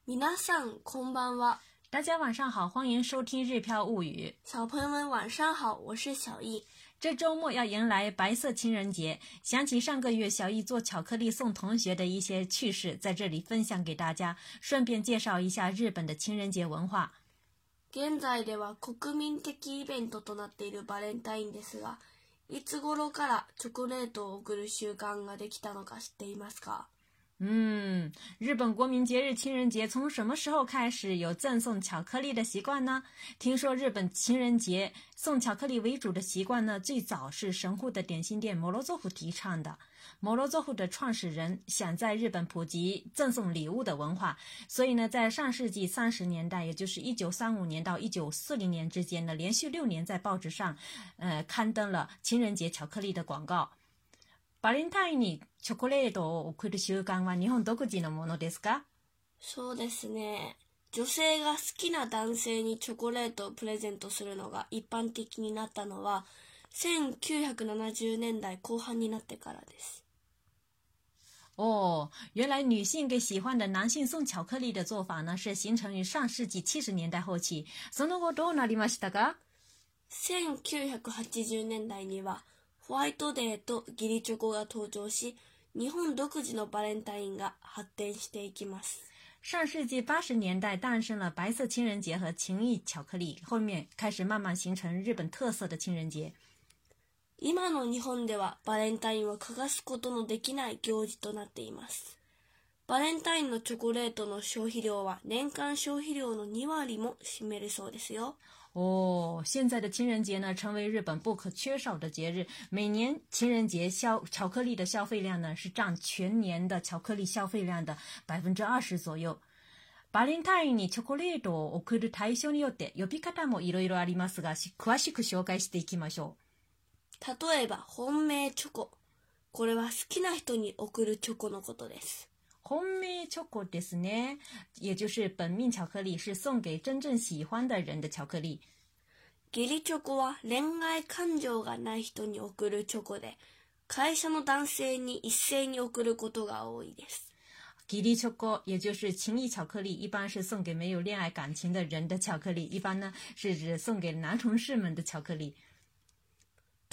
んこん空班は。大家晚上好，欢迎收听《日飘物语》。小朋友们晚上好，我是小易。这周末要迎来白色情人节，想起上个月小易做巧克力送同学的一些趣事，在这里分享给大家，顺便介绍一下日本的情人节文化。現在では国民的イベントとなっているバレンタインですが、いつ頃からチョコレートを贈る習慣ができたのか知っていますか？嗯，日本国民节日情人节从什么时候开始有赠送巧克力的习惯呢？听说日本情人节送巧克力为主的习惯呢，最早是神户的点心店摩罗佐夫提倡的。摩罗佐夫的创始人想在日本普及赠送礼物的文化，所以呢，在上世纪三十年代，也就是一九三五年到一九四零年之间呢，连续六年在报纸上，呃，刊登了情人节巧克力的广告。バレンタインにチョコレートを贈る習慣は日本独自のものですかそうですね。女性が好きな男性にチョコレートをプレゼントするのが一般的になったのは1970年代後半になってからです。哦，原来女性给喜欢的男性送巧克力的做法呢，是形成于上世紀70年代後期。その後どうなりましたか？1980年代にはホワイトデーと義理チョコが登場し、日本独自のバレンタインが発展していきます。上世紀八十年代诞生了白色情人节和情谊巧克力，后面开始慢慢形成日本特色的情人节。今の日本ではバレンタインは欠かすことのできない行事となっています。バレンタインのチョコレートの消費量は年間消費量の2割も占めるそうですよ。哦，现在的情人节呢，成为日本不可缺少的节日。每年情人节消巧克力的消费量呢，是占全年的巧克力消费量的百分之二十左右。バレンタインにチョコレートを贈る対象によって呼び方もいろいろありますが、詳しく紹介していきましょう。例えば本命チョコ、これは好きな人に送るチョコのことです。本命チョコですね，也就是本命巧克力是送给真正喜欢的人的巧克力。義理チョコは恋愛感情がない人に贈るチョコで、会社の男性に一斉に贈ることが多いです。吉利巧克也就是情谊巧克力，一般是送给没有恋爱感情的人的巧克力，一般呢是指送给男同事们的巧克力。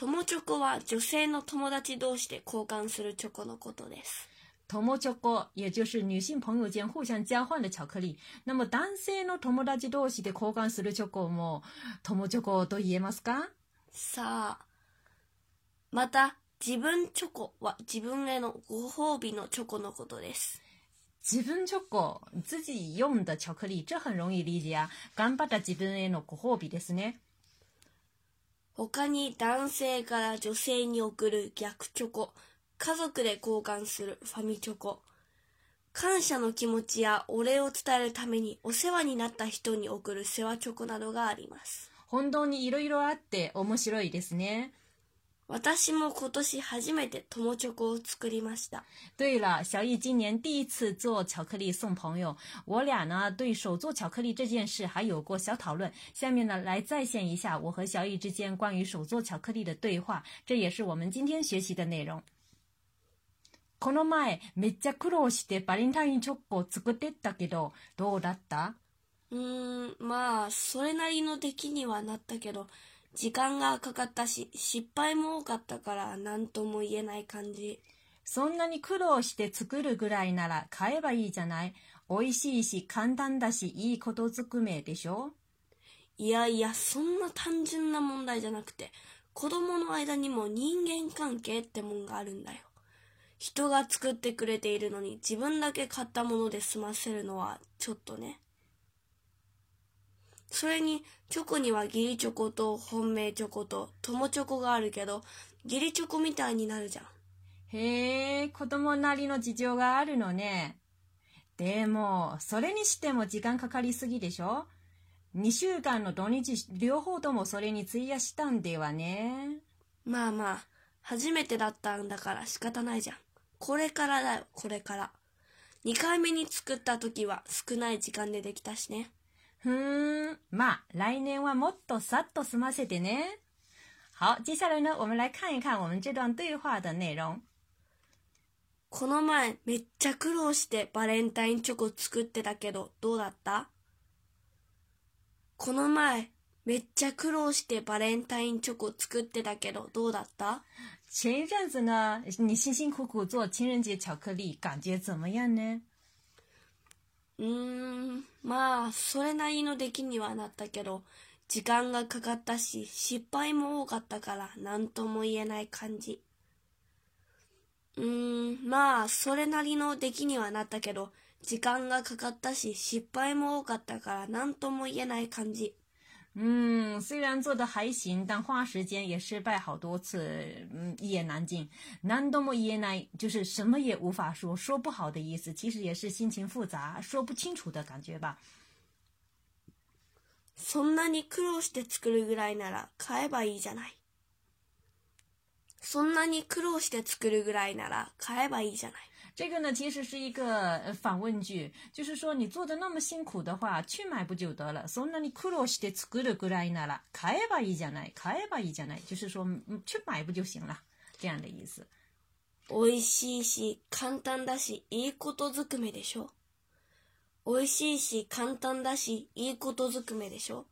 友チョコは女性の友達同士で交換するチョコのことです。友チョコ，也就是女性朋友间互相交换的巧克力。那么男性の友達同士で交換するチョコも友チョコと言えますか？さあ、また自分チョコは自分へのご褒美のチョコのことです。自分チョコ、自己用的巧克力，这很容易理解啊。頑張った自分へのご褒美ですね。他に男性から女性に送る逆チョコ。家族で交換するファミチョコ。感謝の気持ちやお礼を伝えるためにお世話になった人に送る世話チョコなどがあります。本当にいろいろあって面白いですね。私も今年初めて友チョコを作りました。对了，小易今年第一次做巧克力送朋友，我俩呢对手做巧克力这件事还有过小讨论。下面呢来再现一下我和小易之间关于手做巧克力的对话，这也是我们今天学习的内容。この前、めっちゃ苦労してバレンタインチョコを作ってったけど、どうだったうーん、まあ、それなりの出来にはなったけど、時間がかかったし、失敗も多かったから、何とも言えない感じ。そんなに苦労して作るぐらいなら買えばいいじゃない美味しいし、簡単だし、いいことづくめでしょいやいや、そんな単純な問題じゃなくて、子供の間にも人間関係ってもんがあるんだよ。人が作ってくれているのに自分だけ買ったもので済ませるのはちょっとね。それに、チョコには義理チョコと本命チョコと友チョコがあるけど、義理チョコみたいになるじゃん。へえ、子供なりの事情があるのね。でも、それにしても時間かかりすぎでしょ ?2 週間の土日、両方ともそれに費やしたんではね。まあまあ、初めてだったんだから仕方ないじゃん。これからだよ、これから。2回目に作った時は少ない時間でできたしね。ふーん。まあ、来年はもっとさっと済ませてね。好，接下来呢，我们来看一看我们这段对话的内容。この前めっちゃ苦労してバレンタインチョコ作ってたけどどうだった？この前めっちゃ苦労してバレンタインチョコ作ってたけどどうだった前一阵子呢，你辛辛苦苦做情人节巧克力，感觉怎么样呢？うん、まあ、それなりの出来にはなったけど、時間がかかったし、失敗も多かったから、何とも言えない感じ。うん、まあ、それなりの出来にはなったけど、時間がかかったし、失敗も多かったから、何とも言えない感じ。嗯，虽然做的还行，但花时间也失败好多次。嗯，一言难尽，难多么言难，就是什么也无法说，说不好的意思。其实也是心情复杂，说不清楚的感觉吧。そんなに苦労して作るぐらいなら買えばいいじゃない。そんなに苦労して作るぐらいなら買えばいいじゃない。这个呢，其实是一个反问句，就是说你做的那么辛苦的话，去买不就得了？所以呢，你哭了是的，哭了过来应该了，开吧一件来，开吧一件来，就是说，嗯，去买不就行了？这样的意思。美味しいし簡単だし良いことづくめでしょう。美しいし簡単だし良いことづくめでしょ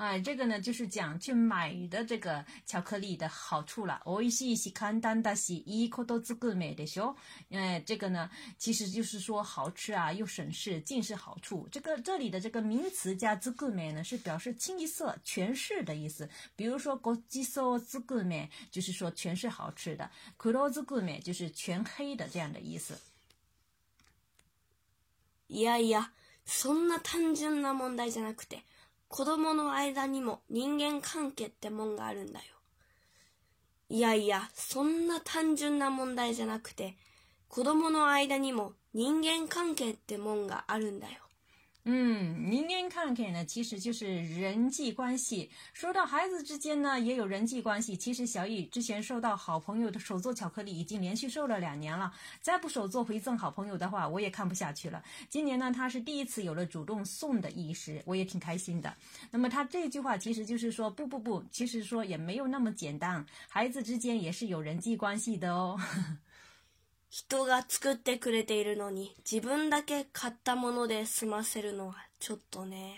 哎，这个呢，就是讲去买的这个巧克力的好处了。我也是是看单的是，一克多子贡面的，是哦。哎，这个呢，其实就是说好吃啊，又省事，尽是好处。这个这里的这个名词加子贡面呢，是表示清一色全是的意思。比如说，各几色子贡面，就是说全是好吃的；，克多子贡面，就是全黑的这样的意思。いやいや、そんな単純な問題じゃなくて。子供の間にも人間関係ってもんがあるんだよ。いやいや、そんな単純な問題じゃなくて、子供の間にも人間関係ってもんがあるんだよ。嗯，明天看看呢，其实就是人际关系。说到孩子之间呢，也有人际关系。其实小雨之前收到好朋友的手作巧克力，已经连续收了两年了。再不手作回赠好朋友的话，我也看不下去了。今年呢，他是第一次有了主动送的意识，我也挺开心的。那么他这句话其实就是说，不不不，其实说也没有那么简单。孩子之间也是有人际关系的哦。人が作ってくれているのに自分だけ買ったもので済ませるのはちょっとね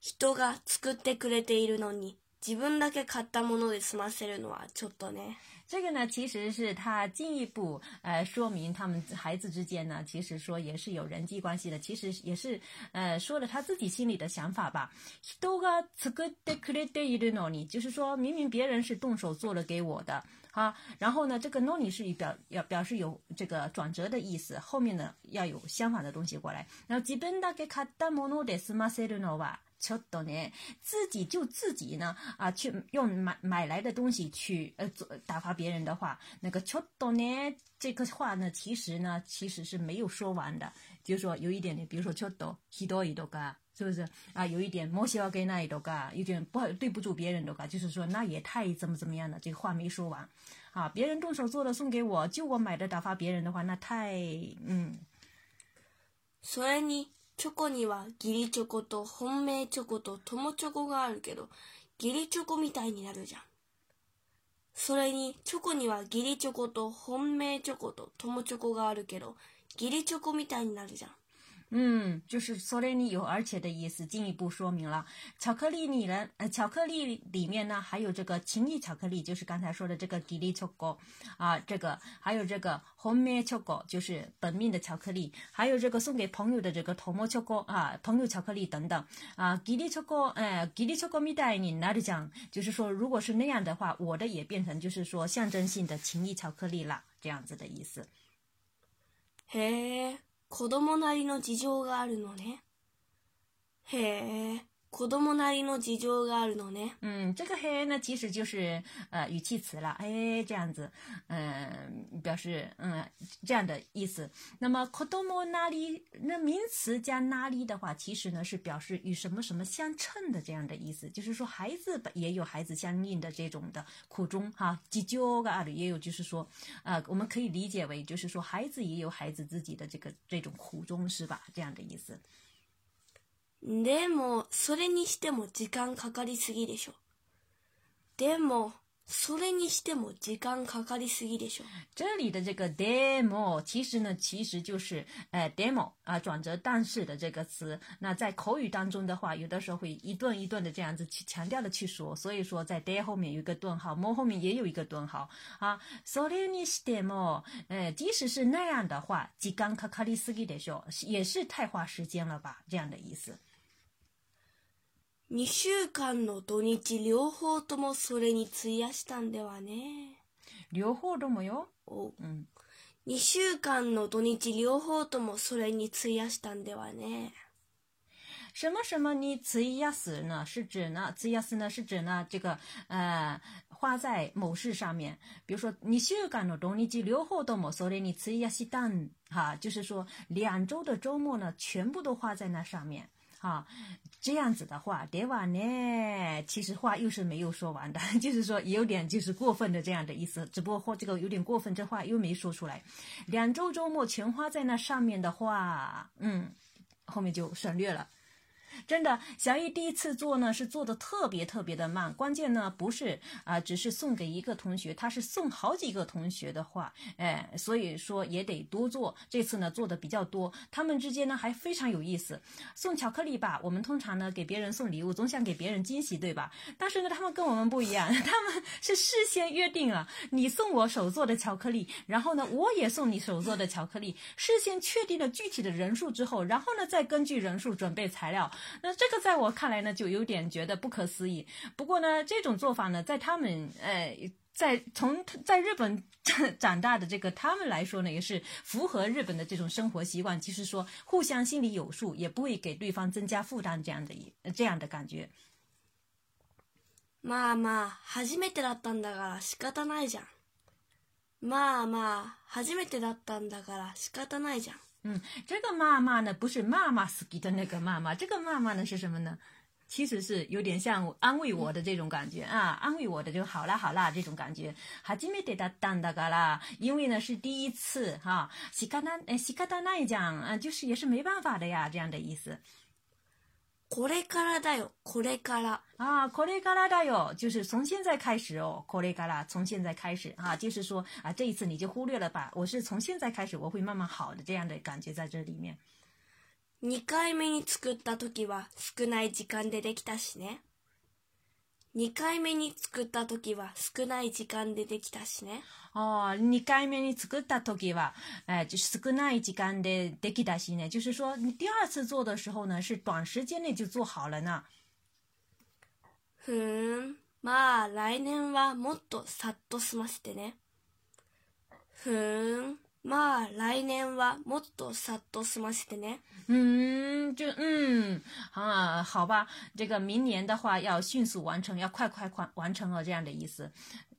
人が作ってくれているのに自分だけ買ったもので済ませるのはちょっとね。这个呢，其实是他进一步呃说明他们孩子之间呢，其实说也是有人际关系的，其实也是呃说了他自己心里的想法吧。人が作ってくれているのに，就是说明明别人是动手做了给我的，好，然后呢，这个 no ni 是表要表示有这个转折的意思，后面呢要有相反的东西过来。然后基本大概看单目录的是马塞伦诺瓦，切多呢自己就自己呢啊，去用买买来的东西去呃做打发别人的话，那个切多呢这个话呢其实呢其实是没有说完的，就是说有一点点，比如说切多许多一多嘎。是不是啊？有一点莫西给有点不好对不住别人的就是说那也太怎么怎么样这个话没说完，啊，别人动手做的送给我，就我买的打发别人的话，那太嗯。それにチョコにはギリチョコと本命チョコと友チョコがあるけど、チョコみたいになるじゃん。それにチョコにはチョコと本命チョコと友チョコがあるけど、ギリチョコみたいになるじゃん。嗯，就是说你有而且的意思，进一步说明了巧克力里呢，呃，巧克力里面呢，还有这个情谊巧克力，就是刚才说的这个 gili 吉利巧克 o 啊，这个还有这个 homemade 红棉巧克 o 就是本命的巧克力，还有这个送给朋友的这个 tomo 托沫 o 克 o 啊，朋友巧克力等等啊。g，gili i i choco，呃吉利巧克力，哎，吉利巧克力，你拿着讲，就是说，如果是那样的话，我的也变成就是说象征性的情谊巧克力啦，这样子的意思。嘿。子供なりの事情があるのね。へえ。“子どもなりの事情があるのね。”嗯，这个“嘿呢，其实就是呃语气词了，哎，这样子，嗯，表示嗯这样的意思。那么“子どもなり”那名词加“哪里”的话，其实呢是表示与什么什么相称的这样的意思，就是说孩子也有孩子相应的这种的苦衷哈。急救噶也有，就是说，呃，我们可以理解为就是说孩子也有孩子自己的这个这种苦衷是吧？这样的意思。demo，それにしても時間かかりすぎでしょう。でもそれにしても時間かかりすぎでしょ这里的这个 demo 其实呢，其实就是呃 demo 啊，转折但是的这个词。那在口语当中的话，有的时候会一顿一顿的这样子去强调的去说。所以说在 demo 后面有一个顿号 m o 后面也有一个顿号啊。それにしても，呃，即使是那样的话，時間かかりすぎでしょ也是太花时间了吧？这样的意思。2週間の土日両方ともそれに費やしたんではね両方ともよ、おうん、2週間の土日両方ともそれに費やしたんではね什么什么費やす呢？是指呢？費やす呢？是指呢？这个呃，花在某事上面。比如说，你週間の土日両方ともそれに費やしたん哈，就是说两周的周末呢，全部都花在那上面。啊，这样子的话，昨晚呢，其实话又是没有说完的，就是说有点就是过分的这样的意思，只不过或这个有点过分，这话又没说出来。两周周末全花在那上面的话，嗯，后面就省略了。真的，小艺第一次做呢，是做的特别特别的慢。关键呢，不是啊，只是送给一个同学，他是送好几个同学的话，哎，所以说也得多做。这次呢，做的比较多。他们之间呢，还非常有意思。送巧克力吧，我们通常呢给别人送礼物，总想给别人惊喜，对吧？但是呢，他们跟我们不一样，他们是事先约定了，你送我手做的巧克力，然后呢，我也送你手做的巧克力。事先确定了具体的人数之后，然后呢，再根据人数准备材料。那这个在我看来呢，就有点觉得不可思议。不过呢，这种做法呢，在他们呃，在从在日本 长大的这个他们来说呢，也是符合日本的这种生活习惯。就是说互相心里有数，也不会给对方增加负担，这样的一这样的感觉。まあまあ、初めてだったんだから仕方ないじゃん。まあまあ、初めてだったんだから仕方ないじゃん。嗯，这个妈妈呢，不是妈妈自己的那个妈妈，这个妈妈呢是什么呢？其实是有点像安慰我的这种感觉啊，安慰我的就好啦好啦这种感觉。哈基米得他当哒嘎啦，因为呢是第一次哈。西卡达诶，西卡达那一讲啊，就是也是没办法的呀，这样的意思。これからだよ、これから。あこれからだよ，就是从现在开始哦，これから从现在开始啊，就是说啊，这一次你就忽略了吧，我是从现在开始，我会慢慢好的这样的感觉在这里面。2回目に作った時は少ない時間でできたしね。2回目に作った時は少ない時間でできたしね。ああ、2回目に作った時は、え、就少ない時間でできたしね。就是说、第二次做的时候呢、是短时间内就做好了呢。ふーん。まあ、来年はもっとさっと済ませてね。ふーん。まあ、来年はもっとさっと済ませてね。嗯，就嗯啊，好吧，这个明年的话要迅速完成，要快快快完成了这样的意思。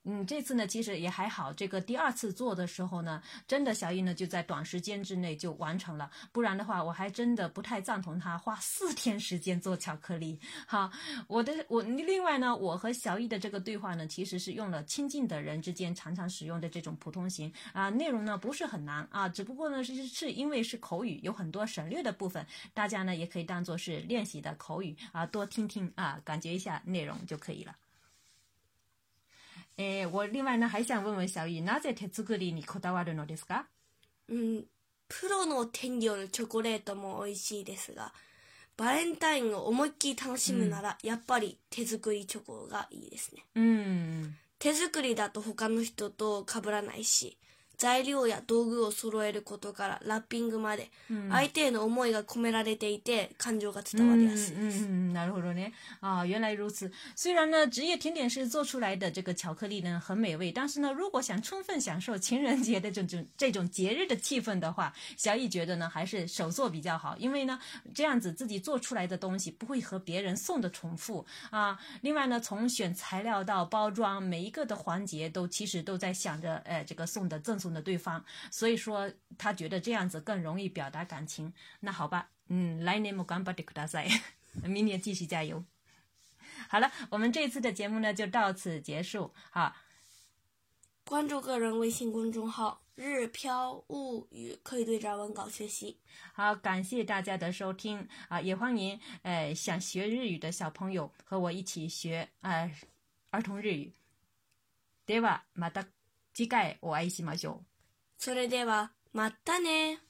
嗯，这次呢其实也还好。这个第二次做的时候呢，真的小易呢就在短时间之内就完成了。不然的话，我还真的不太赞同他花四天时间做巧克力。好，我的我另外呢，我和小易的这个对话呢，其实是用了亲近的人之间常常使用的这种普通型啊，内容呢不是很难啊，只不过呢是是因为是口语，有很多省略的部分，大家呢也可以当做是练习的口语啊，多听听啊，感觉一下内容就可以了。えー、我另外呢还想问问小易，なぜ手作りにこだわるのですか？うん、プロの天領のチョコレートも美味しいですが、バレンタインを思いっきり楽しむなら、うん、やっぱり手作りチョコがいいですね。うん、手作りだと他の人と被らないし、材料や道具を揃えることからラッピングまで、相手への思いが込められていて感情が伝わりやすい。嗯嗯嗯，なるほどね。啊，原来如此。虽然呢，职业甜点师做出来的这个巧克力呢很美味，但是呢，如果想充分享受情人节的这种这种节日的气氛的话，小雨觉得呢还是手做比较好，因为呢这样子自己做出来的东西不会和别人送的重复啊。另外呢，从选材料到包装，每一个的环节都其实都在想着，哎，这个送的赠。送了对方，所以说他觉得这样子更容易表达感情。那好吧，嗯，来年木干巴迪克大赛，明年继续加油。好了，我们这次的节目呢就到此结束。好，关注个人微信公众号“日飘物语”，可以对照文稿学习。好，感谢大家的收听啊！也欢迎呃想学日语的小朋友和我一起学啊儿童日语。デワマダ次回お会いしましょう。それでは、またね